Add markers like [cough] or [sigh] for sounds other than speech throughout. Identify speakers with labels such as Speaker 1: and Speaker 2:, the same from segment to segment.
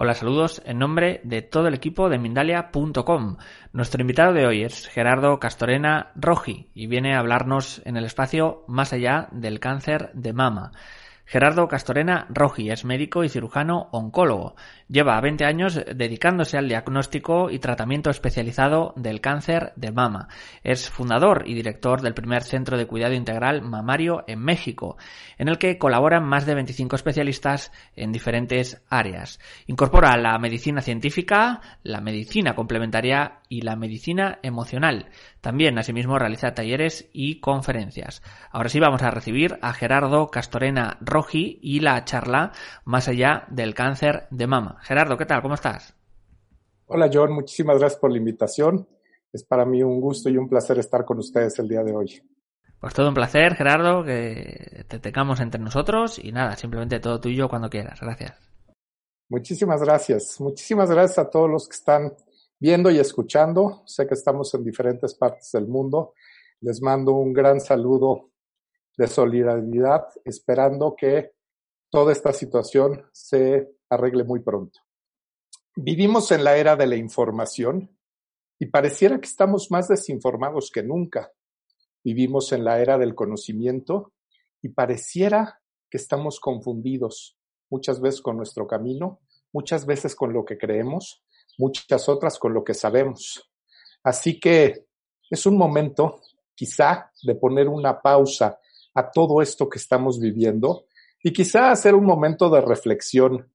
Speaker 1: Hola, saludos en nombre de todo el equipo de Mindalia.com. Nuestro invitado de hoy es Gerardo Castorena Roji y viene a hablarnos en el espacio más allá del cáncer de mama. Gerardo Castorena Roji es médico y cirujano oncólogo. Lleva 20 años dedicándose al diagnóstico y tratamiento especializado del cáncer de mama. Es fundador y director del primer centro de cuidado integral mamario en México, en el que colaboran más de 25 especialistas en diferentes áreas. Incorpora la medicina científica, la medicina complementaria y la medicina emocional. También, asimismo, realiza talleres y conferencias. Ahora sí vamos a recibir a Gerardo Castorena Roji y la charla más allá del cáncer de mama. Gerardo, ¿qué tal? ¿Cómo estás?
Speaker 2: Hola John, muchísimas gracias por la invitación. Es para mí un gusto y un placer estar con ustedes el día de hoy.
Speaker 1: Pues todo un placer, Gerardo, que te tengamos entre nosotros y nada, simplemente todo tuyo cuando quieras. Gracias.
Speaker 2: Muchísimas gracias. Muchísimas gracias a todos los que están viendo y escuchando. Sé que estamos en diferentes partes del mundo. Les mando un gran saludo de solidaridad, esperando que toda esta situación se arregle muy pronto. Vivimos en la era de la información y pareciera que estamos más desinformados que nunca. Vivimos en la era del conocimiento y pareciera que estamos confundidos muchas veces con nuestro camino, muchas veces con lo que creemos, muchas otras con lo que sabemos. Así que es un momento quizá de poner una pausa a todo esto que estamos viviendo y quizá hacer un momento de reflexión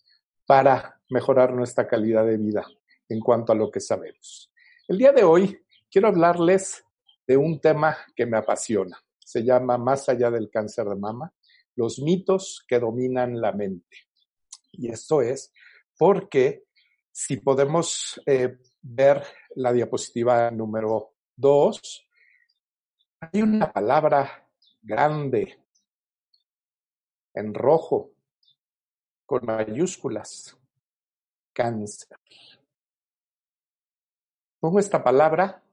Speaker 2: para mejorar nuestra calidad de vida en cuanto a lo que sabemos. El día de hoy quiero hablarles de un tema que me apasiona. Se llama Más allá del cáncer de mama, los mitos que dominan la mente. Y esto es porque si podemos eh, ver la diapositiva número dos, hay una palabra grande, en rojo, con mayúsculas, cáncer. Pongo esta palabra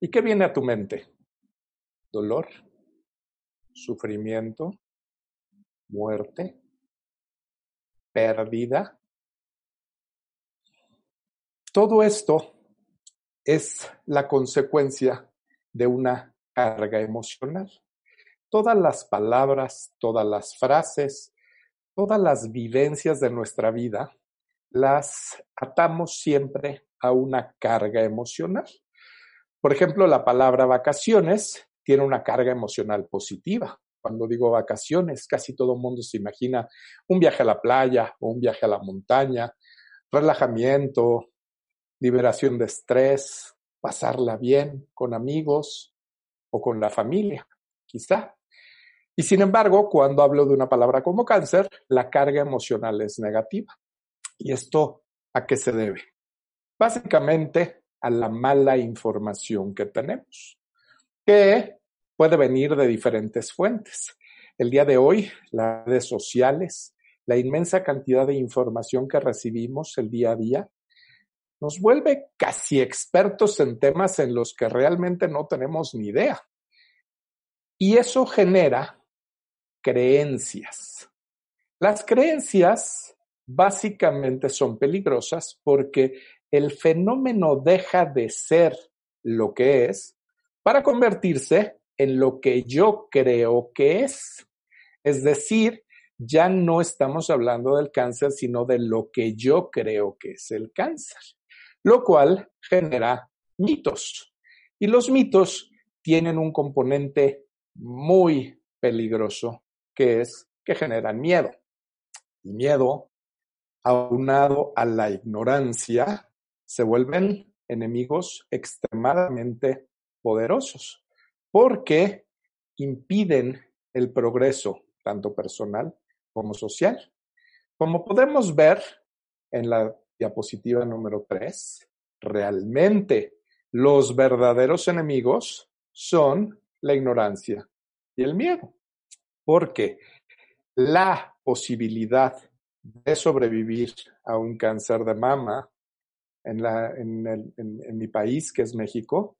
Speaker 2: y ¿qué viene a tu mente? Dolor, sufrimiento, muerte, pérdida. Todo esto es la consecuencia de una carga emocional todas las palabras, todas las frases, todas las vivencias de nuestra vida, las atamos siempre a una carga emocional. Por ejemplo, la palabra vacaciones tiene una carga emocional positiva. Cuando digo vacaciones, casi todo el mundo se imagina un viaje a la playa o un viaje a la montaña, relajamiento, liberación de estrés, pasarla bien con amigos o con la familia, quizá. Y sin embargo, cuando hablo de una palabra como cáncer, la carga emocional es negativa. ¿Y esto a qué se debe? Básicamente a la mala información que tenemos, que puede venir de diferentes fuentes. El día de hoy, las redes sociales, la inmensa cantidad de información que recibimos el día a día, nos vuelve casi expertos en temas en los que realmente no tenemos ni idea. Y eso genera creencias. Las creencias básicamente son peligrosas porque el fenómeno deja de ser lo que es para convertirse en lo que yo creo que es. Es decir, ya no estamos hablando del cáncer, sino de lo que yo creo que es el cáncer, lo cual genera mitos. Y los mitos tienen un componente muy peligroso que es que generan miedo. y miedo, aunado a la ignorancia, se vuelven enemigos extremadamente poderosos porque impiden el progreso tanto personal como social. Como podemos ver en la diapositiva número 3, realmente los verdaderos enemigos son la ignorancia y el miedo, porque la posibilidad de sobrevivir a un cáncer de mama en, mi país, que es México,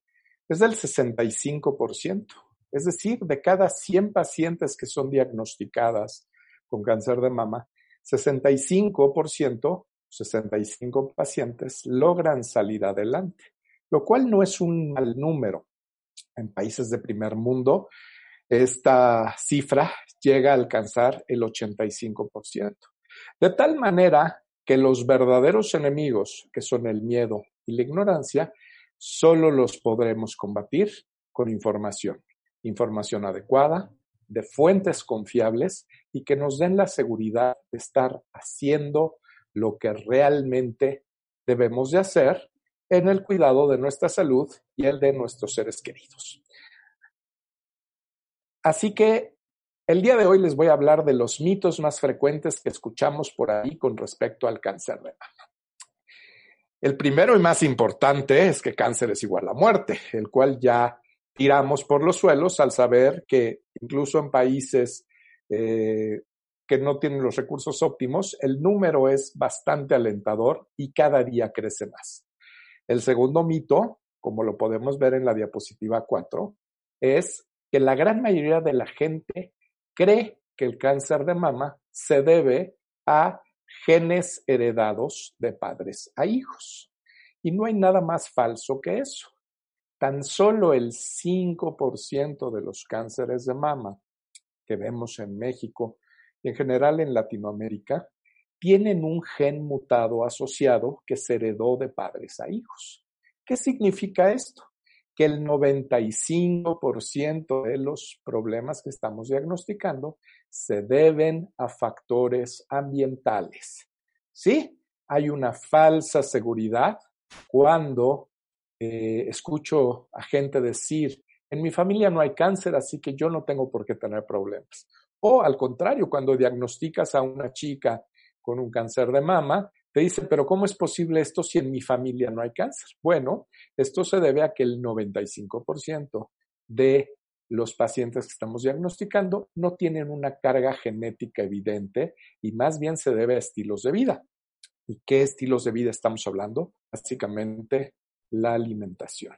Speaker 2: es del 65%. Es decir, de cada 100 pacientes que son diagnosticadas con cáncer de mama, 65%, 65 pacientes logran salir adelante, lo cual no es un mal número. En países de primer mundo, esta cifra llega a alcanzar el 85%. De tal manera que los verdaderos enemigos, que son el miedo y la ignorancia, solo los podremos combatir con información. Información adecuada, de fuentes confiables y que nos den la seguridad de estar haciendo lo que realmente debemos de hacer en el cuidado de nuestra salud y el de nuestros seres queridos. Así que el día de hoy les voy a hablar de los mitos más frecuentes que escuchamos por ahí con respecto al cáncer de mama. El primero y más importante es que cáncer es igual a muerte, el cual ya tiramos por los suelos al saber que incluso en países eh, que no tienen los recursos óptimos, el número es bastante alentador y cada día crece más. El segundo mito, como lo podemos ver en la diapositiva 4, es que la gran mayoría de la gente cree que el cáncer de mama se debe a genes heredados de padres a hijos. Y no hay nada más falso que eso. Tan solo el 5% de los cánceres de mama que vemos en México y en general en Latinoamérica tienen un gen mutado asociado que se heredó de padres a hijos. ¿Qué significa esto? El 95% de los problemas que estamos diagnosticando se deben a factores ambientales. ¿Sí? Hay una falsa seguridad cuando eh, escucho a gente decir, en mi familia no hay cáncer, así que yo no tengo por qué tener problemas. O al contrario, cuando diagnosticas a una chica con un cáncer de mama, te dicen, pero ¿cómo es posible esto si en mi familia no hay cáncer? Bueno, esto se debe a que el 95% de los pacientes que estamos diagnosticando no tienen una carga genética evidente y más bien se debe a estilos de vida. ¿Y qué estilos de vida estamos hablando? Básicamente la alimentación.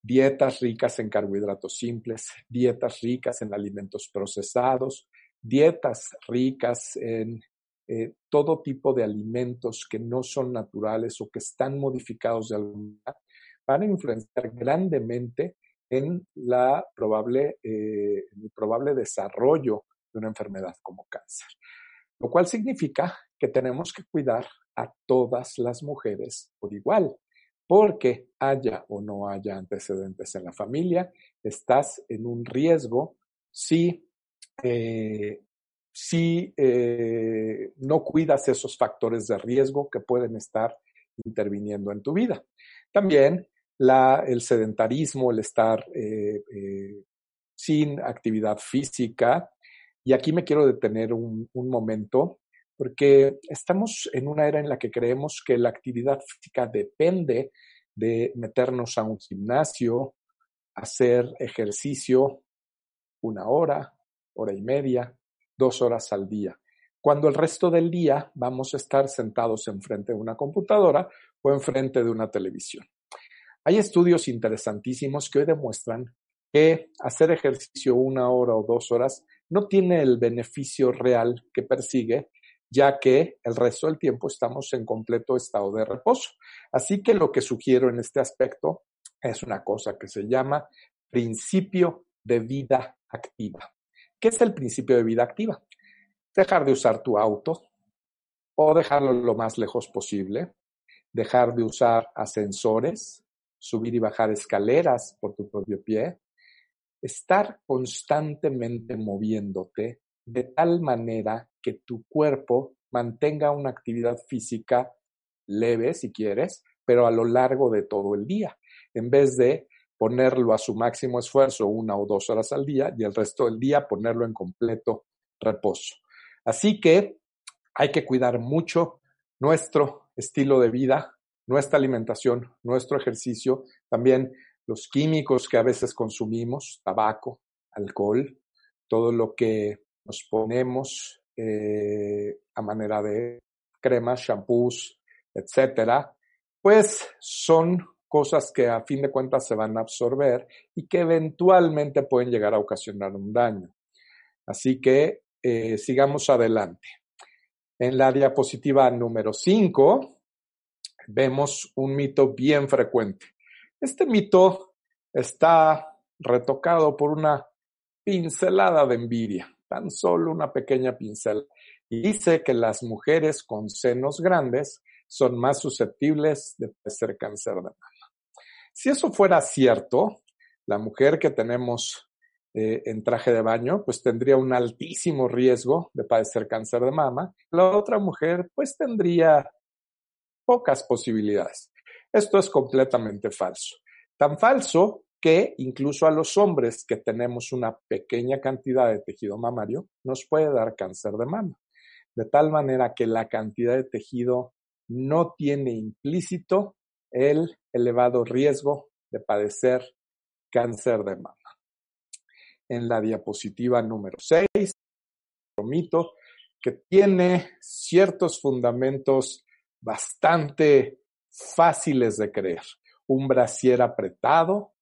Speaker 2: Dietas ricas en carbohidratos simples, dietas ricas en alimentos procesados, dietas ricas en eh, todo tipo de alimentos que no son naturales o que están modificados de alguna manera van a influenciar grandemente en la probable, eh, el probable desarrollo de una enfermedad como cáncer. Lo cual significa que tenemos que cuidar a todas las mujeres por igual, porque haya o no haya antecedentes en la familia, estás en un riesgo si eh, si eh, no cuidas esos factores de riesgo que pueden estar interviniendo en tu vida. También la, el sedentarismo, el estar eh, eh, sin actividad física. Y aquí me quiero detener un, un momento porque estamos en una era en la que creemos que la actividad física depende de meternos a un gimnasio, hacer ejercicio una hora, hora y media, dos horas al día, cuando el resto del día vamos a estar sentados enfrente de una computadora o enfrente de una televisión. Hay estudios interesantísimos que hoy demuestran que hacer ejercicio una hora o dos horas no tiene el beneficio real que persigue, ya que el resto del tiempo estamos en completo estado de reposo. Así que lo que sugiero en este aspecto es una cosa que se llama principio de vida activa. ¿Qué es el principio de vida activa? Dejar de usar tu auto o dejarlo lo más lejos posible, dejar de usar ascensores, subir y bajar escaleras por tu propio pie, estar constantemente moviéndote de tal manera que tu cuerpo mantenga una actividad física leve, si quieres, pero a lo largo de todo el día, en vez de ponerlo a su máximo esfuerzo una o dos horas al día y el resto del día ponerlo en completo reposo. Así que hay que cuidar mucho nuestro estilo de vida, nuestra alimentación, nuestro ejercicio, también los químicos que a veces consumimos, tabaco, alcohol, todo lo que nos ponemos eh, a manera de cremas, shampoos, etcétera, pues son cosas que a fin de cuentas se van a absorber y que eventualmente pueden llegar a ocasionar un daño. Así que eh, sigamos adelante. En la diapositiva número 5 vemos un mito bien frecuente. Este mito está retocado por una pincelada de envidia, tan solo una pequeña pincel. Y dice que las mujeres con senos grandes son más susceptibles de padecer cáncer de mama. Si eso fuera cierto, la mujer que tenemos eh, en traje de baño, pues tendría un altísimo riesgo de padecer cáncer de mama. La otra mujer, pues tendría pocas posibilidades. Esto es completamente falso. Tan falso que incluso a los hombres que tenemos una pequeña cantidad de tejido mamario, nos puede dar cáncer de mama. De tal manera que la cantidad de tejido no tiene implícito el elevado riesgo de padecer cáncer de mama en la diapositiva número 6, mito que tiene ciertos fundamentos bastante fáciles de creer. Un brasier apretado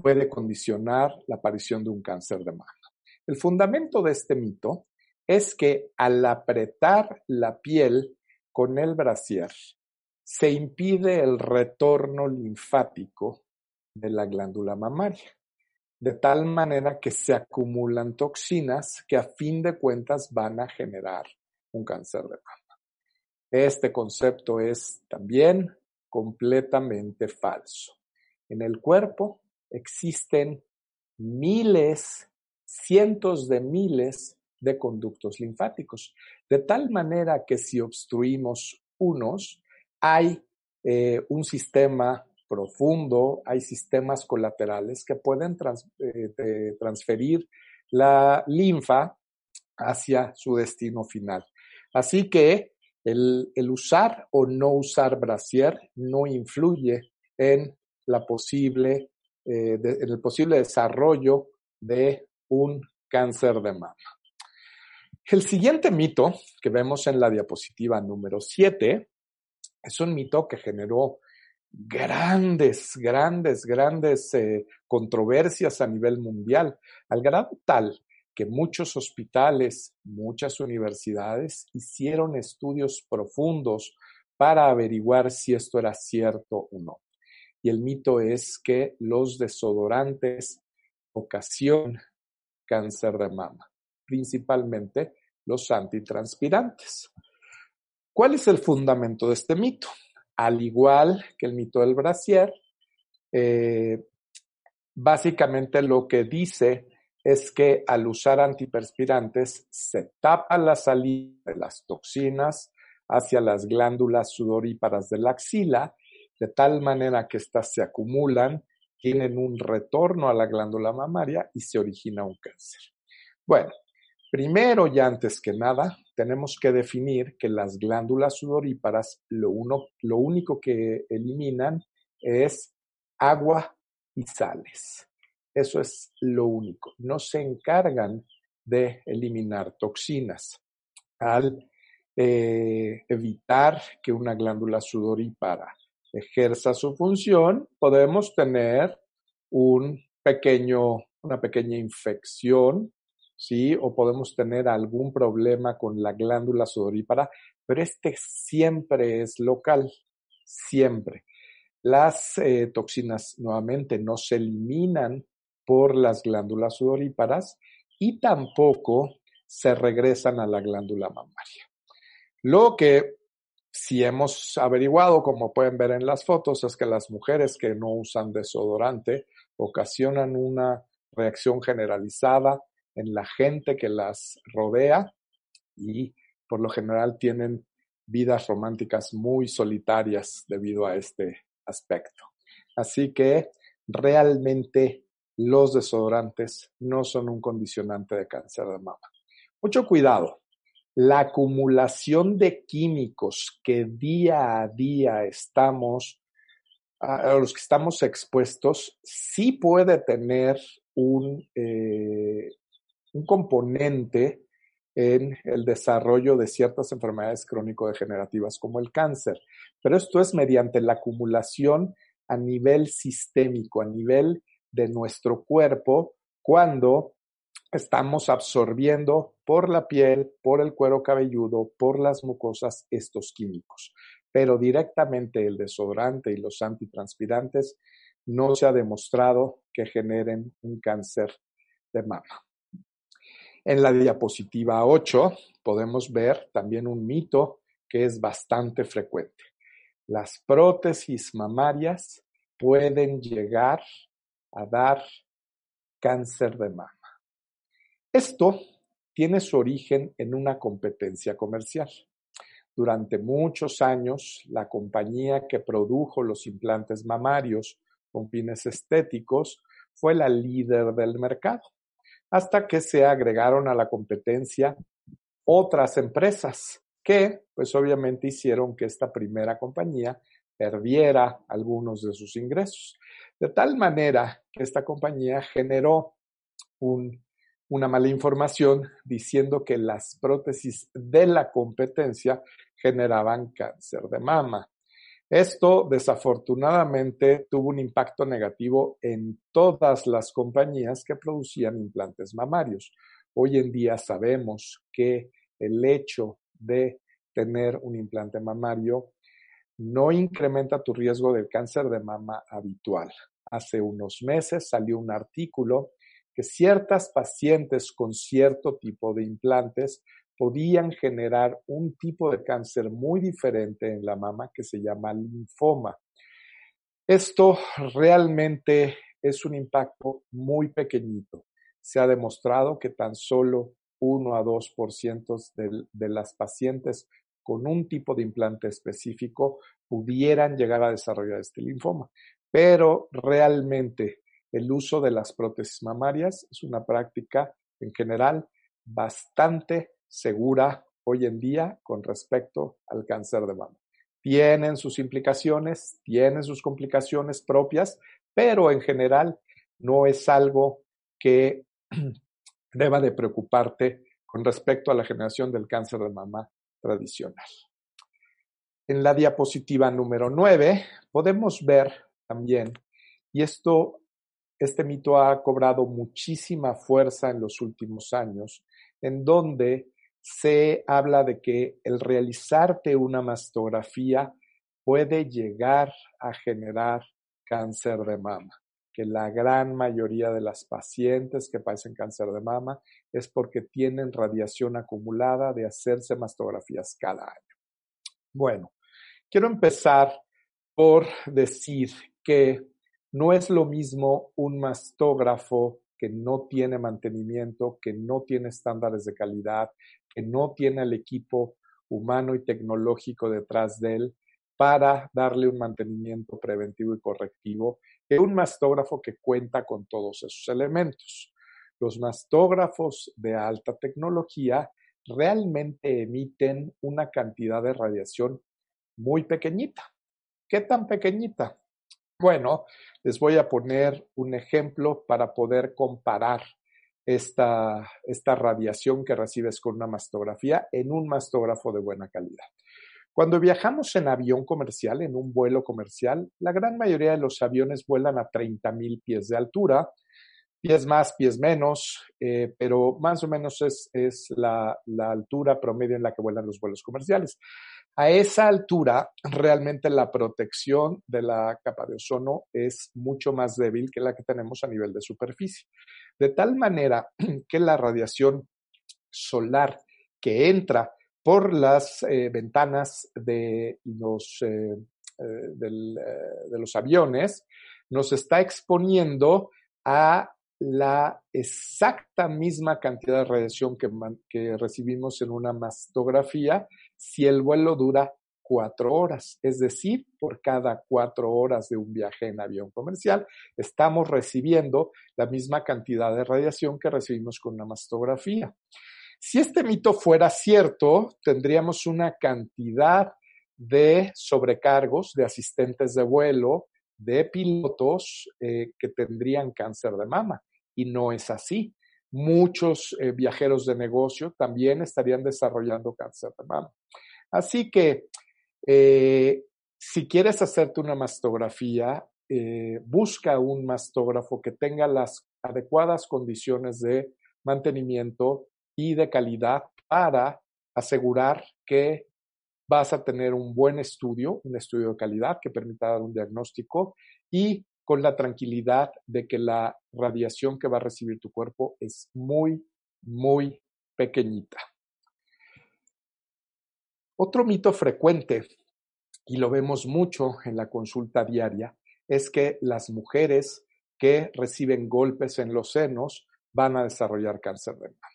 Speaker 2: puede condicionar la aparición de un cáncer de mama. El fundamento de este mito es que al apretar la piel con el brasier, se impide el retorno linfático de la glándula mamaria de tal manera que se acumulan toxinas que a fin de cuentas van a generar un cáncer de mama. Este concepto es también completamente falso. En el cuerpo existen miles, cientos de miles de conductos linfáticos, de tal manera que si obstruimos unos, hay eh, un sistema profundo, hay sistemas colaterales que pueden eh, transferir la linfa hacia su destino final. Así que el, usar o no usar brasier no influye en, la posible, eh, en el posible desarrollo de un cáncer de mama. El siguiente mito que vemos en la diapositiva número 7 es un mito que generó grandes, grandes, grandes eh, controversias a nivel mundial, al grado tal que muchos hospitales, muchas universidades hicieron estudios profundos para averiguar si esto era cierto o no. Y el mito es que los desodorantes ocasionan cáncer de mama, principalmente los antitranspirantes. ¿Cuál es el fundamento de este mito? al igual que el mito del brasier, eh, básicamente lo que dice es que al usar antiperspirantes se tapa la salida de las toxinas hacia las glándulas sudoríparas de la axila, de tal manera que éstas se acumulan, tienen un retorno a la glándula mamaria y se origina un cáncer. Bueno, Primero y antes que nada, tenemos que definir que las glándulas sudoríparas lo, lo único que eliminan es agua y sales. Eso es lo único. No se encargan de eliminar toxinas. Al eh, evitar que una glándula sudorípara ejerza su función, podemos tener un pequeño, una pequeña infección ¿sí? O podemos tener algún problema con la glándula sudorípara, pero este siempre es local, siempre. Las eh, toxinas nuevamente no se eliminan por las glándulas sudoríparas y tampoco se regresan a la glándula mamaria. Lo que si hemos averiguado, como pueden ver en las fotos, es que las mujeres que no usan desodorante ocasionan una reacción generalizada en la gente que las rodea y por lo general tienen vidas románticas muy solitarias debido a este aspecto. Así que realmente los desodorantes no son un condicionante de cáncer de mama. Mucho cuidado. La acumulación de químicos que día a día estamos, a los que estamos expuestos, sí puede tener un, eh, un componente en el desarrollo de ciertas enfermedades crónico-degenerativas como el cáncer. Pero esto es mediante la acumulación a nivel sistémico, a nivel de nuestro cuerpo, cuando estamos absorbiendo por la piel, por el cuero cabelludo, por las mucosas estos químicos. Pero directamente el desodorante y los antitranspirantes no se ha demostrado que generen un cáncer de mama. En la diapositiva 8 podemos ver también un mito que es bastante frecuente. Las prótesis mamarias pueden llegar a dar cáncer de mama. Esto tiene su origen en una competencia comercial. Durante muchos años, la compañía que produjo los implantes mamarios con fines estéticos fue la líder del mercado hasta que se agregaron a la competencia otras empresas que, pues obviamente hicieron que esta primera compañía perdiera algunos de sus ingresos. De tal manera que esta compañía generó una mala información diciendo que las prótesis de la competencia generaban cáncer de mama. Esto desafortunadamente tuvo un impacto negativo en todas las compañías que producían implantes mamarios. Hoy en día sabemos que el hecho de tener un implante mamario no incrementa tu riesgo del cáncer de mama habitual. Hace unos meses salió un artículo que ciertas pacientes con cierto tipo de implantes podían generar un tipo de cáncer muy diferente en la mama que se llama linfoma. Esto realmente es un impacto muy pequeñito. Se ha demostrado que tan solo 1 a 2% de, de las pacientes con un tipo de implante específico pudieran llegar a desarrollar este linfoma. Pero realmente el uso de las prótesis mamarias es una práctica en general bastante segura hoy en día con respecto al cáncer de mama. Tienen sus implicaciones, tienen sus complicaciones propias, pero en general no es algo que [clears throat] deba de preocuparte con respecto a la generación del cáncer de mama tradicional. En la diapositiva número 9 podemos ver también, y esto, este mito ha cobrado muchísima fuerza en los últimos años, en donde se habla de que el realizarte una mastografía puede llegar a generar cáncer de mama, que la gran mayoría de las pacientes que padecen cáncer de mama es porque tienen radiación acumulada de hacerse mastografías cada año. Bueno, quiero empezar por decir que no es lo mismo un mastógrafo que no tiene mantenimiento, que no tiene estándares de calidad, que no tiene el equipo humano y tecnológico detrás de él para darle un mantenimiento preventivo y correctivo, que un mastógrafo que cuenta con todos esos elementos. Los mastógrafos de alta tecnología realmente emiten una cantidad de radiación muy pequeñita. ¿Qué tan pequeñita? Bueno, les voy a poner un ejemplo para poder comparar esta, esta radiación que recibes con una mastografía en un mastógrafo de buena calidad. Cuando viajamos en avión comercial, en un vuelo comercial, la gran mayoría de los aviones vuelan a 30.000 pies de altura, pies más, pies menos, eh, pero más o menos es, es la, la, altura promedio en la que vuelan los vuelos comerciales. A esa altura, realmente la protección de la capa de ozono es mucho más débil que la que tenemos a nivel de superficie. De tal manera [clears throat] que la radiación solar que entra por las eh, ventanas de los, eh, eh, de los aviones nos está exponiendo a la exacta misma cantidad de radiación que, que recibimos en una mastografía si el vuelo dura cuatro horas, es decir, por cada cuatro horas de un viaje en avión comercial, estamos recibiendo la misma cantidad de radiación que recibimos con una mastografía. Si este mito fuera cierto, tendríamos una cantidad de sobrecargos de asistentes de vuelo, de pilotos eh, que tendrían cáncer de mama. Y no es así. Muchos eh, viajeros de negocio también estarían desarrollando cáncer de mama. Así que eh, si quieres hacerte una mastografía, eh, busca un mastógrafo que tenga las adecuadas condiciones de mantenimiento y de calidad para asegurar que vas a tener un buen estudio, un estudio de calidad que permita dar un diagnóstico y con la tranquilidad de que la radiación que va a recibir tu cuerpo es muy, muy pequeñita. Otro mito frecuente, y lo vemos mucho en la consulta diaria, es que las mujeres que reciben golpes en los senos van a desarrollar cáncer de mama.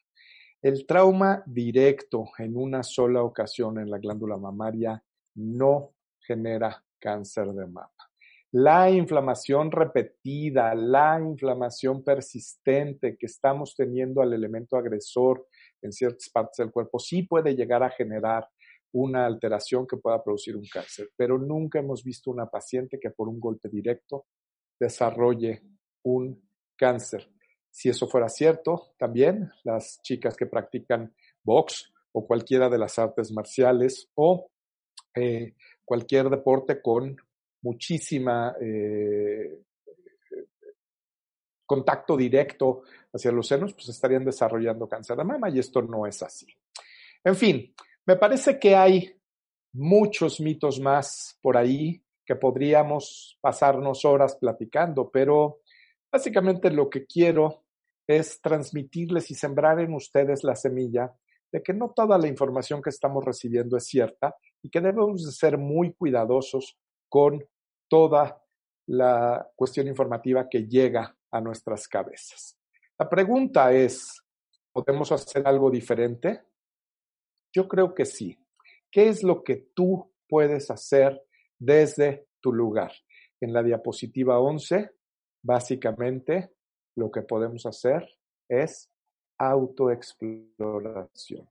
Speaker 2: El trauma directo en una sola ocasión en la glándula mamaria no genera cáncer de mama. La inflamación repetida, la inflamación persistente que estamos teniendo al elemento agresor en ciertas partes del cuerpo sí puede llegar a generar una alteración que pueda producir un cáncer, pero nunca hemos visto una paciente que por un golpe directo desarrolle un cáncer. Si eso fuera cierto, también las chicas que practican box o cualquiera de las artes marciales o eh, cualquier deporte con muchísima eh, contacto directo hacia los senos, pues estarían desarrollando cáncer de mama y esto no es así. En fin, me parece que hay muchos mitos más por ahí que podríamos pasarnos horas platicando, pero básicamente lo que quiero es transmitirles y sembrar en ustedes la semilla de que no toda la información que estamos recibiendo es cierta y que debemos de ser muy cuidadosos con toda la cuestión informativa que llega a nuestras cabezas. La pregunta es, ¿podemos hacer algo diferente? Yo creo que sí. ¿Qué es lo que tú puedes hacer desde tu lugar? En la diapositiva 11, básicamente, lo que podemos hacer es autoexploración.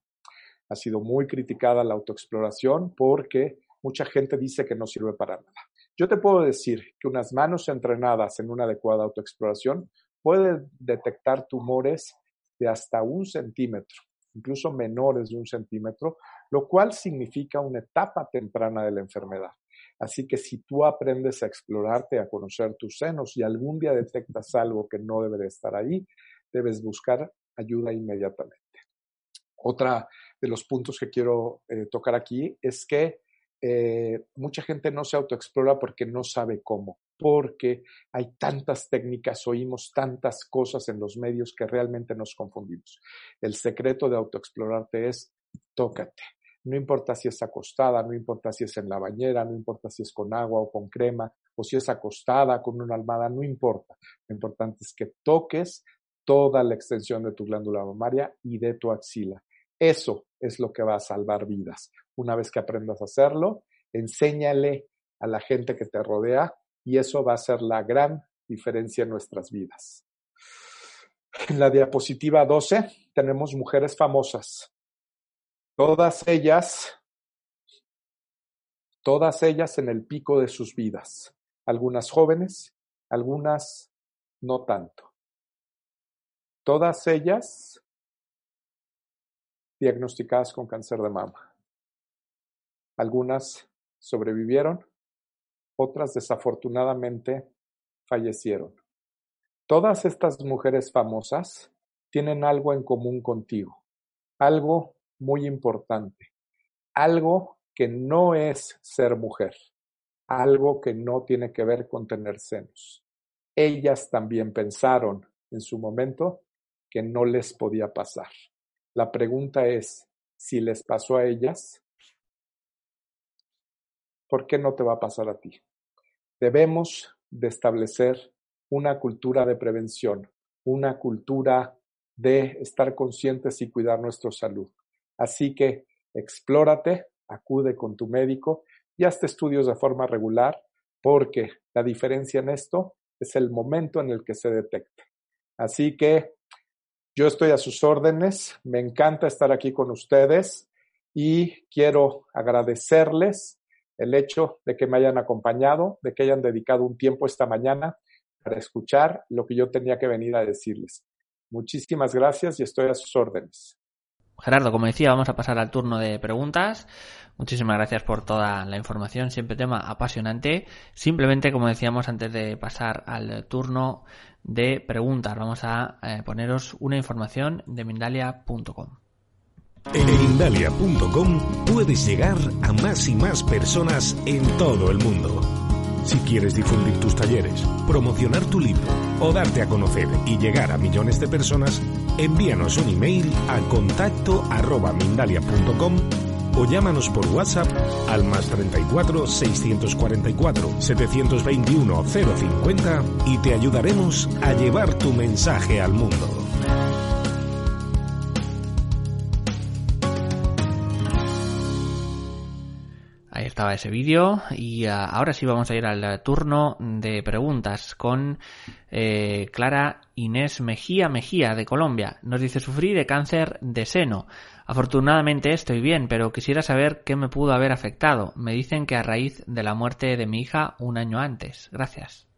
Speaker 2: Ha sido muy criticada la autoexploración porque mucha gente dice que no sirve para nada. Yo te puedo decir que unas manos entrenadas en una adecuada autoexploración pueden detectar tumores de hasta un centímetro incluso menores de un centímetro, lo cual significa una etapa temprana de la enfermedad. Así que si tú aprendes a explorarte, a conocer tus senos y algún día detectas algo que no debe de estar ahí, debes buscar ayuda inmediatamente. Otra de los puntos que quiero eh, tocar aquí es que eh, mucha gente no se autoexplora porque no sabe cómo porque hay tantas técnicas, oímos tantas cosas en los medios que realmente nos confundimos. El secreto de autoexplorarte es tócate. No importa si es acostada, no importa si es en la bañera, no importa si es con agua o con crema, o si es acostada con una almada, no importa. Lo importante es que toques toda la extensión de tu glándula mamaria y de tu axila. Eso es lo que va a salvar vidas. Una vez que aprendas a hacerlo, enséñale a la gente que te rodea y eso va a ser la gran diferencia en nuestras vidas. En la diapositiva 12 tenemos mujeres famosas. Todas ellas, todas ellas en el pico de sus vidas. Algunas jóvenes, algunas no tanto. Todas ellas diagnosticadas con cáncer de mama. Algunas sobrevivieron, otras desafortunadamente fallecieron. Todas estas mujeres famosas tienen algo en común contigo, algo muy importante, algo que no es ser mujer, algo que no tiene que ver con tener senos. Ellas también pensaron en su momento que no les podía pasar. La pregunta es, si les pasó a ellas, ¿por qué no te va a pasar a ti? Debemos de establecer una cultura de prevención, una cultura de estar conscientes y cuidar nuestra salud. Así que explórate, acude con tu médico y hazte estudios de forma regular porque la diferencia en esto es el momento en el que se detecta. Así que yo estoy a sus órdenes, me encanta estar aquí con ustedes y quiero agradecerles el hecho de que me hayan acompañado, de que hayan dedicado un tiempo esta mañana para escuchar lo que yo tenía que venir a decirles. Muchísimas gracias y estoy a sus órdenes.
Speaker 1: Gerardo, como decía, vamos a pasar al turno de preguntas. Muchísimas gracias por toda la información, siempre tema apasionante. Simplemente, como decíamos antes de pasar al turno de preguntas, vamos a eh, poneros una información de Mindalia.com.
Speaker 3: En Mindalia.com puedes llegar a más y más personas en todo el mundo. Si quieres difundir tus talleres, promocionar tu libro o darte a conocer y llegar a millones de personas, envíanos un email a contacto arroba mindalia.com o llámanos por WhatsApp al más 34 644 721 050 y te ayudaremos a llevar tu mensaje al mundo.
Speaker 1: Estaba ese vídeo y ah, ahora sí vamos a ir al turno de preguntas con eh, Clara Inés Mejía Mejía de Colombia. Nos dice sufrí de cáncer de seno. Afortunadamente estoy bien, pero quisiera saber qué me pudo haber afectado. Me dicen que a raíz de la muerte de mi hija un año antes. Gracias.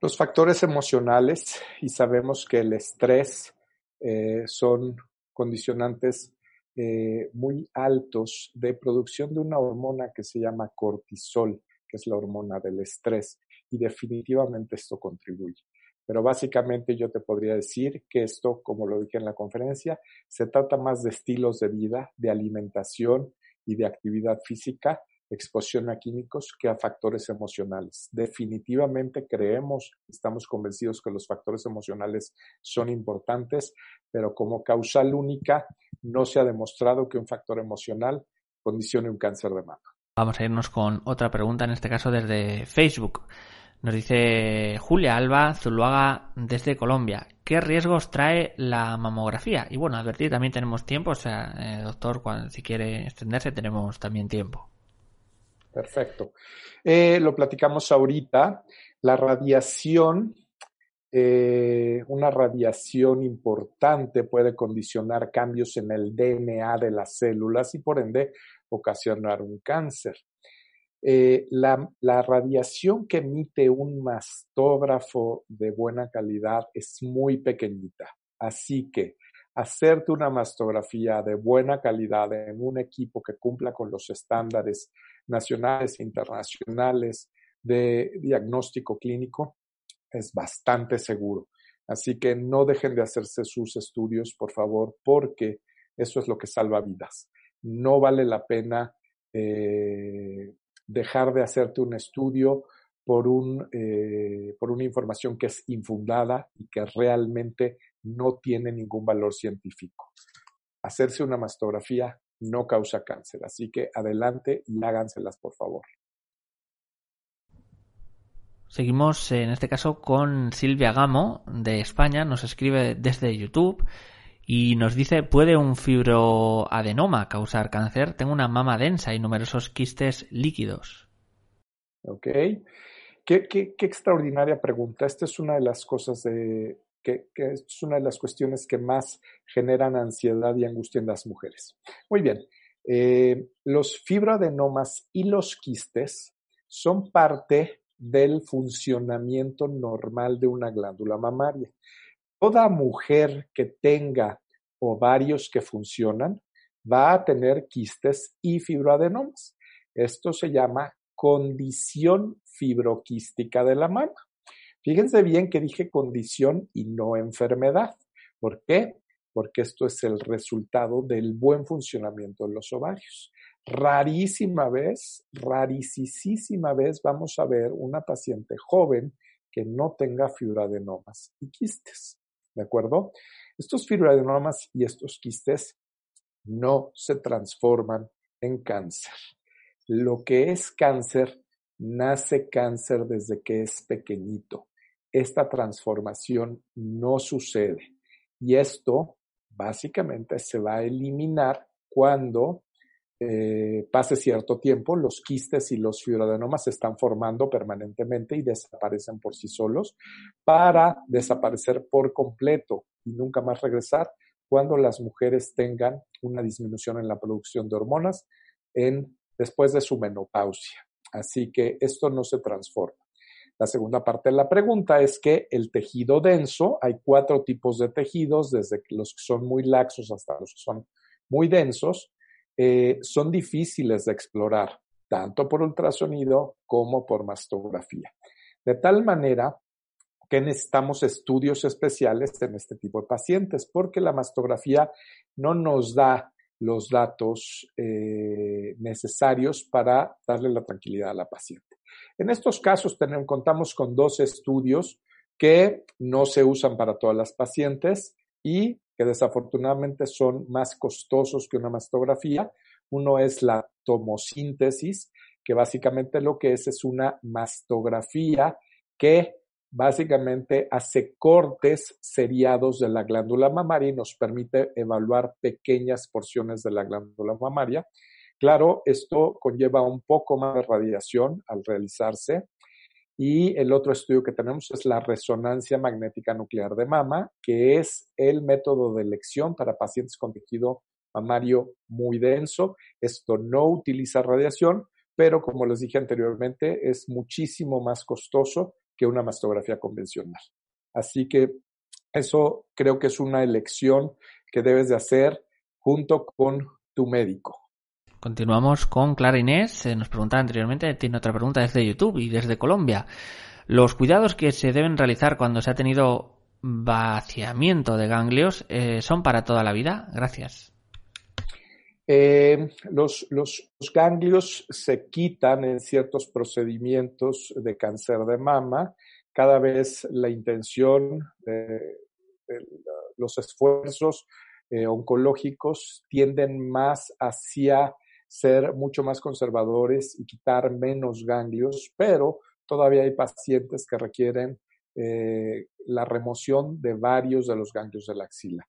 Speaker 2: Los factores emocionales, y sabemos que el estrés eh, son condicionantes eh, muy altos de producción de una hormona que se llama cortisol, que es la hormona del estrés, y definitivamente esto contribuye. Pero básicamente yo te podría decir que esto, como lo dije en la conferencia, se trata más de estilos de vida, de alimentación y de actividad física exposición a químicos que a factores emocionales. Definitivamente creemos, estamos convencidos que los factores emocionales son importantes, pero como causal única no se ha demostrado que un factor emocional condicione un cáncer de mama.
Speaker 1: Vamos a irnos con otra pregunta, en este caso desde Facebook. Nos dice Julia Alba Zuluaga desde Colombia. ¿Qué riesgos trae la mamografía? Y bueno, advertir, también tenemos tiempo, o sea, eh, doctor, cuando, si quiere extenderse, tenemos también tiempo.
Speaker 2: Perfecto. Eh, lo platicamos ahorita. La radiación, eh, una radiación importante puede condicionar cambios en el DNA de las células y por ende ocasionar un cáncer. Eh, la, la, radiación que emite un mastógrafo de buena calidad es muy pequeñita. Así que hacerte una mastografía de buena calidad en un equipo que cumpla con los estándares nacionales e internacionales de diagnóstico clínico es bastante seguro. Así que no dejen de hacerse sus estudios, por favor, porque eso es lo que salva vidas. No vale la pena eh, dejar de hacerte un estudio por, un, eh, por una información que es infundada y que realmente no tiene ningún valor científico. Hacerse una mastografía no causa cáncer, así que adelante y háganselas, por favor.
Speaker 1: Seguimos en este caso con Silvia Gamo de España, nos escribe desde YouTube y nos dice, ¿puede un fibroadenoma causar cáncer? Tengo una mama densa y numerosos quistes líquidos.
Speaker 2: Ok. Qué, qué, qué extraordinaria pregunta. Esta es una de las cosas de, que, es una de las cuestiones que más generan ansiedad y angustia en las mujeres. Muy bien, eh, los fibroadenomas y los quistes son parte del funcionamiento normal de una glándula mamaria. Toda mujer que tenga ovarios que funcionan va a tener quistes y fibroadenomas. Esto se llama condición fibroquística de la mama. Fíjense bien que dije condición y no enfermedad. ¿Por qué? Porque esto es el resultado del buen funcionamiento de los ovarios. Rarísima vez, rarísima vez vamos a ver una paciente joven que no tenga fibroadenomas y quistes. ¿De acuerdo? Estos fibroadenomas y estos quistes no se transforman en cáncer. Lo que es cáncer nace cáncer desde que es pequeñito esta transformación no sucede. Y esto básicamente se va a eliminar cuando eh, pase cierto tiempo, los quistes y los fibroadenomas se están formando permanentemente y desaparecen por sí solos para desaparecer por completo y nunca más regresar cuando las mujeres tengan una disminución en la producción de hormonas en, después de su menopausia. Así que esto no se transforma. La segunda parte de la pregunta es que el tejido denso, hay cuatro tipos de tejidos, desde los que son muy laxos hasta los que son muy densos, eh, son difíciles de explorar, tanto por ultrasonido como por mastografía. De tal manera que necesitamos estudios especiales en este tipo de pacientes, porque la mastografía no nos da los datos eh, necesarios para darle la tranquilidad a la paciente. En estos casos contamos con dos estudios que no se usan para todas las pacientes y que desafortunadamente son más costosos que una mastografía. Uno es la tomosíntesis, que básicamente lo que es es una mastografía que básicamente hace cortes seriados de la glándula mamaria y nos permite evaluar pequeñas porciones de la glándula mamaria. Claro, esto conlleva un poco más de radiación al realizarse. Y el otro estudio que tenemos es la resonancia magnética nuclear de mama, que es el método de elección para pacientes con tejido mamario muy denso. Esto no utiliza radiación, pero como les dije anteriormente, es muchísimo más costoso que una mastografía convencional. Así que eso creo que es una elección que debes de hacer junto con tu médico.
Speaker 1: Continuamos con Clara Inés. nos preguntaba anteriormente, tiene otra pregunta desde YouTube y desde Colombia. Los cuidados que se deben realizar cuando se ha tenido vaciamiento de ganglios eh, son para toda la vida. Gracias.
Speaker 2: Eh, los, los, ganglios se quitan en ciertos procedimientos de cáncer de mama. Cada vez la intención, los esfuerzos eh, oncológicos tienden más hacia ser mucho más conservadores y quitar menos ganglios, pero todavía hay pacientes que requieren eh, la remoción de varios de los ganglios de la axila.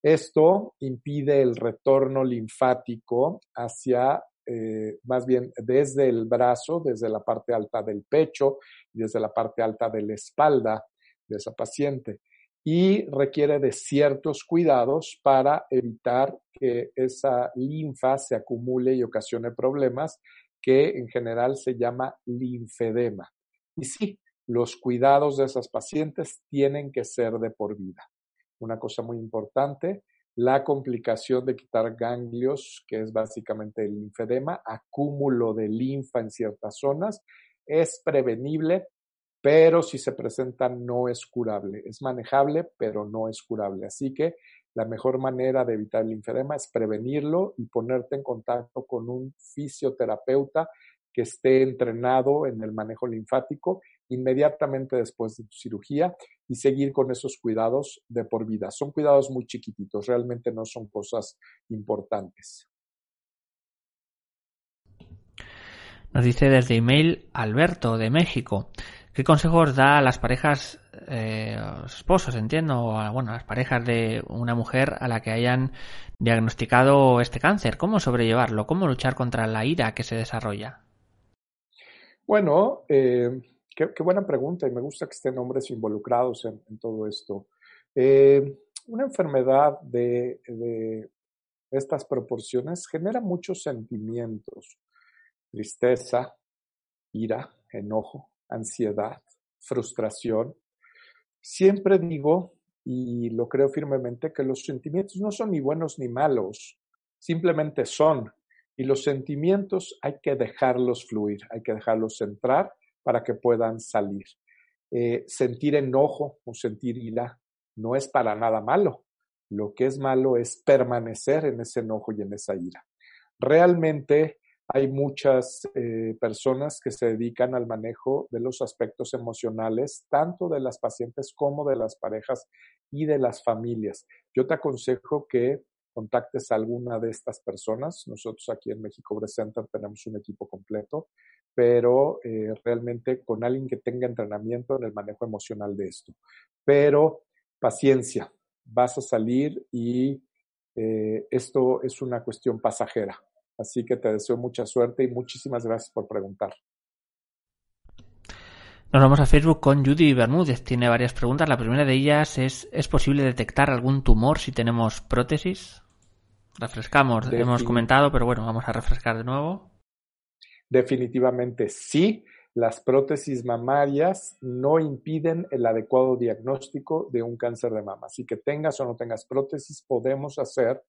Speaker 2: Esto impide el retorno linfático hacia, eh, más bien desde el brazo, desde la parte alta del pecho desde la parte alta de la espalda de esa paciente. Y requiere de ciertos cuidados para evitar que esa linfa se acumule y ocasione problemas que en general se llama linfedema. Y sí, los cuidados de esas pacientes tienen que ser de por vida una cosa muy importante, la complicación de quitar ganglios, que es básicamente el linfedema, acúmulo de linfa en ciertas zonas, es prevenible, pero si se presenta no es curable. Es manejable, pero no es curable. Así que la mejor manera de evitar el linfedema es prevenirlo y ponerte en contacto con un fisioterapeuta que esté entrenado en el manejo linfático inmediatamente después de tu cirugía y seguir con esos cuidados de por vida. Son cuidados muy chiquititos, realmente no son cosas importantes.
Speaker 1: Nos dice desde email Alberto de México. ¿Qué consejos da a las parejas, eh, esposos, entiendo, o bueno, a las parejas de una mujer a la que hayan diagnosticado este cáncer? ¿Cómo sobrellevarlo? ¿Cómo luchar contra la ira que se desarrolla?
Speaker 2: Bueno, eh, Qué, buena pregunta y me gusta que estén hombres involucrados en, todo esto. Eh, una enfermedad de, estas proporciones genera muchos sentimientos, tristeza, ira, enojo, ansiedad, frustración. Siempre digo, y lo creo firmemente, que los sentimientos no son ni buenos ni malos, simplemente son. Y los sentimientos hay que dejarlos fluir, hay que dejarlos entrar para que puedan salir. Eh, sentir enojo o sentir ira no es para nada malo. Lo que es malo es permanecer en ese enojo y en esa ira. Realmente hay muchas eh, personas que se dedican al manejo de los aspectos emocionales, tanto de las pacientes como de las parejas y de las familias. Yo te aconsejo que contactes a alguna de estas personas. Nosotros aquí en México Center tenemos un equipo completo pero eh, realmente con alguien que tenga entrenamiento en el manejo emocional de esto. Pero paciencia, vas a salir y eh, esto es una cuestión pasajera. Así que te deseo mucha suerte y muchísimas gracias por preguntar.
Speaker 1: Nos vamos a Facebook con Judy Bermúdez. Tiene varias preguntas. La primera de ellas es, ¿es posible detectar algún tumor si tenemos prótesis? Refrescamos, hemos comentado, pero bueno, vamos a refrescar de nuevo.
Speaker 2: Definitivamente sí. Las prótesis mamarias no impiden el adecuado diagnóstico de un cáncer de mama. Así que tengas o no tengas prótesis, podemos hacer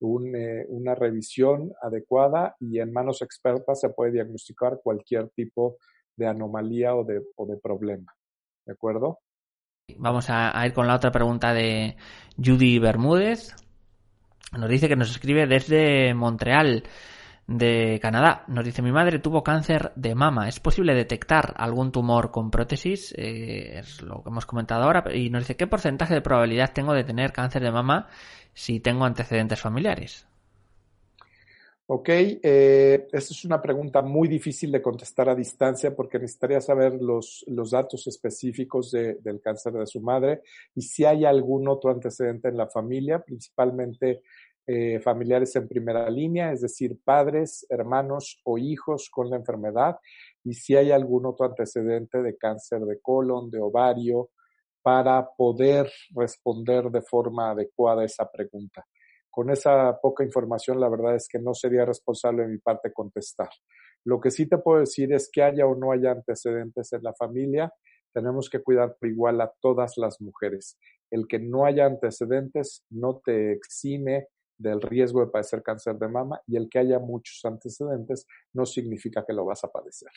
Speaker 2: eh, una revisión adecuada y en manos expertas se puede diagnosticar cualquier tipo de anomalía o de, o de problema. ¿De acuerdo?
Speaker 1: Vamos a, ir con la otra pregunta de Judy Bermúdez. Nos dice que nos escribe desde Montreal de Canadá. Nos dice, mi madre tuvo cáncer de mama. ¿Es posible detectar algún tumor con prótesis? Eh, es lo que hemos comentado ahora. Y nos dice, ¿qué porcentaje de probabilidad tengo de tener cáncer de mama si tengo antecedentes familiares?
Speaker 2: Ok, eh, esta es una pregunta muy difícil de contestar a distancia porque necesitaría saber los, los datos específicos del cáncer de su madre y si hay algún otro antecedente en la familia, principalmente eh, familiares en primera línea, es decir, padres, hermanos o hijos con la enfermedad, y si hay algún otro antecedente de cáncer de colon, de ovario, para poder responder de forma adecuada esa pregunta. Con esa poca información, la verdad es que no sería responsable de mi parte contestar. Lo que sí te puedo decir es que haya o no haya antecedentes en la familia, tenemos que cuidar por igual a todas las mujeres. El que no haya antecedentes no te exime del riesgo de padecer cáncer de mama y el que haya muchos antecedentes no significa que lo vas a padecer.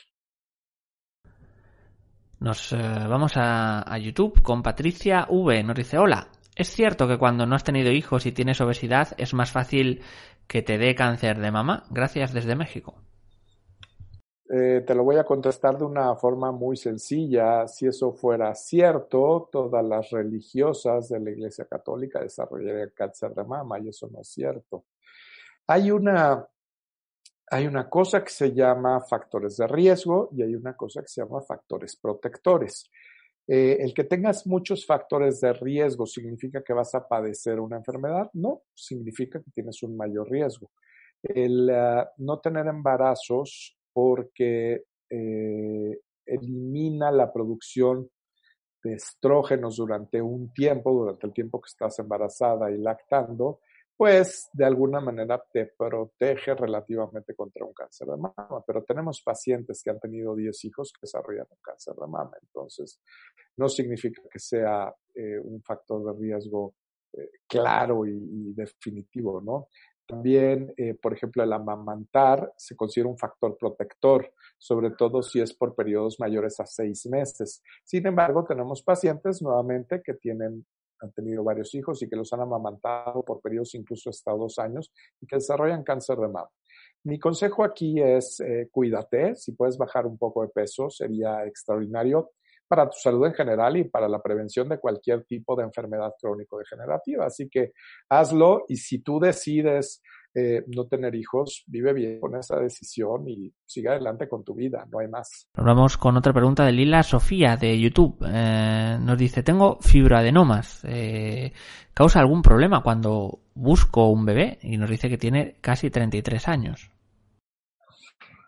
Speaker 1: Nos eh, vamos a, a, YouTube con Patricia V. Nos dice, hola, ¿es cierto que cuando no has tenido hijos y tienes obesidad es más fácil que te dé cáncer de mama? Gracias desde México.
Speaker 2: Eh, te lo voy a contestar de una forma muy sencilla. Si eso fuera cierto, todas las religiosas de la Iglesia Católica desarrollarían cáncer de mama y eso no es cierto. Hay una, hay una cosa que se llama factores de riesgo y hay una cosa que se llama factores protectores. Eh, el que tengas muchos factores de riesgo significa que vas a padecer una enfermedad. No, significa que tienes un mayor riesgo. El ah, no tener embarazos porque eh, elimina la producción de estrógenos durante un tiempo, durante el tiempo que estás embarazada y lactando, pues de alguna manera te protege relativamente contra un cáncer de mama. Pero tenemos pacientes que han tenido 10 hijos que desarrollan un cáncer de mama, entonces no significa que sea eh, un factor de riesgo eh, claro y, definitivo, ¿no? También, eh, por ejemplo, el amamantar se considera un factor protector, sobre todo si es por periodos mayores a seis meses. Sin embargo, tenemos pacientes nuevamente que tienen, han tenido varios hijos y que los han amamantado por periodos incluso hasta dos años y que desarrollan cáncer de mama. Mi consejo aquí es eh, cuídate, si puedes bajar un poco de peso sería extraordinario para tu salud en general y para la prevención de cualquier tipo de enfermedad crónico-degenerativa. Así que hazlo y si tú decides eh, no tener hijos, vive bien con esa decisión y sigue adelante con tu vida, no hay más.
Speaker 1: Nos vamos con otra pregunta de Lila Sofía de YouTube. Eh, nos dice, tengo fibroadenomas. Eh, ¿Causa algún problema cuando busco un bebé? Y nos dice que tiene casi 33 años.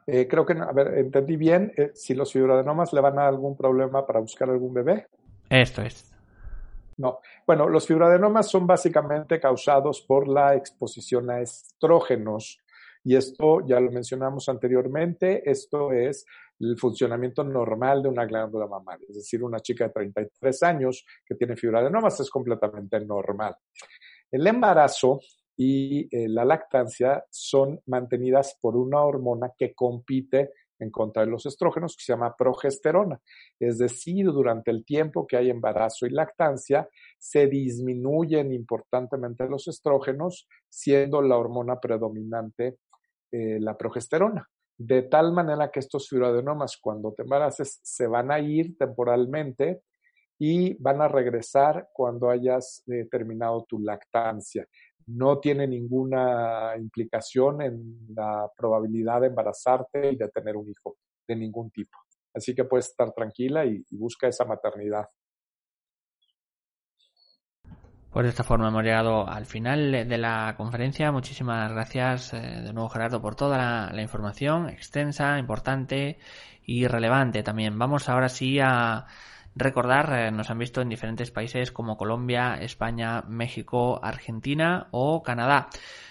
Speaker 2: Eh, creo que, a ver, entendí bien, eh, si los fibroadenomas le van a algún problema para buscar algún bebé.
Speaker 1: Esto es.
Speaker 2: No. Bueno, los fibroadenomas son básicamente causados por la exposición a estrógenos. Y esto ya lo mencionamos anteriormente, esto es el funcionamiento normal de una glándula mamaria. Es decir, una chica de 33 años que tiene fibroadenomas es completamente normal. El embarazo y eh, la lactancia son mantenidas por una hormona que compite en contra de los estrógenos que se llama progesterona. Es decir, durante el tiempo que hay embarazo y lactancia, se disminuyen importantemente los estrógenos, siendo la hormona predominante eh, la progesterona. De tal manera que estos fibroadenomas, cuando te embaraces, se van a ir temporalmente y van a regresar cuando hayas eh, terminado tu lactancia no tiene ninguna implicación en la probabilidad de embarazarte y de tener un hijo. de ningún tipo. Así que puedes estar tranquila y, busca esa maternidad.
Speaker 1: Pues de esta forma hemos llegado al final de la conferencia. Muchísimas gracias eh, de nuevo Gerardo por toda la, información extensa, importante y relevante también. Vamos ahora sí a recordar, eh, nos han visto en diferentes países como Colombia, España, México, Argentina o Canadá.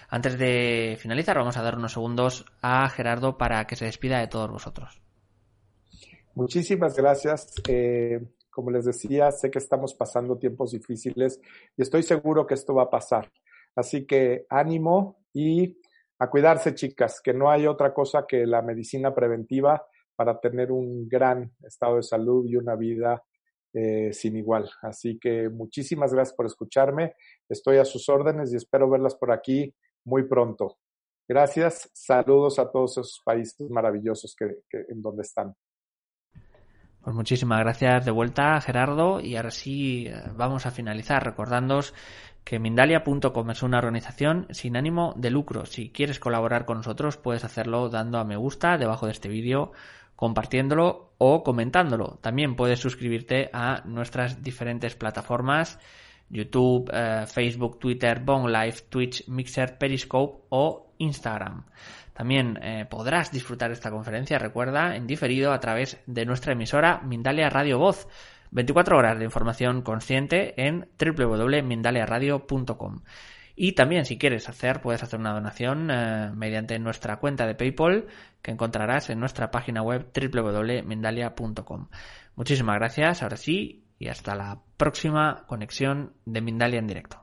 Speaker 1: Antes de finalizar vamos a dar unos segundos a Gerardo para que se despida de todos vosotros.
Speaker 2: Muchísimas gracias. Eh, como les decía, sé que estamos pasando tiempos difíciles y estoy seguro que esto va a pasar. Así que ánimo y a cuidarse, chicas, que no hay otra cosa que la medicina preventiva para tener un gran estado de salud y una vida eh, sin igual. Así que muchísimas gracias por escucharme. Estoy a sus órdenes y espero verlas por aquí muy pronto. Gracias. Saludos a todos esos países maravillosos que en donde están.
Speaker 1: Pues muchísimas gracias de vuelta, Gerardo. Y ahora sí eh, vamos a finalizar recordándoos que Mindalia.com es una organización sin ánimo de lucro. Si quieres colaborar con nosotros, puedes hacerlo dando a me gusta debajo de este vídeo, compartiéndolo o comentándolo. También puedes suscribirte a nuestras diferentes plataformas. YouTube, eh, Facebook, Twitter, Bong Live, Twitch, Mixer, Periscope o Instagram. También eh, podrás disfrutar esta conferencia, recuerda, en diferido a través de nuestra emisora Mindalia Radio Voz. 24 horas de información consciente en www.mindaliaradio.com. Y también, si quieres hacer, puedes hacer una donación eh, mediante nuestra cuenta de PayPal que encontrarás en nuestra página web www.mindalia.com. Muchísimas gracias, ahora sí, y hasta la próxima conexión de Mindalia en directo.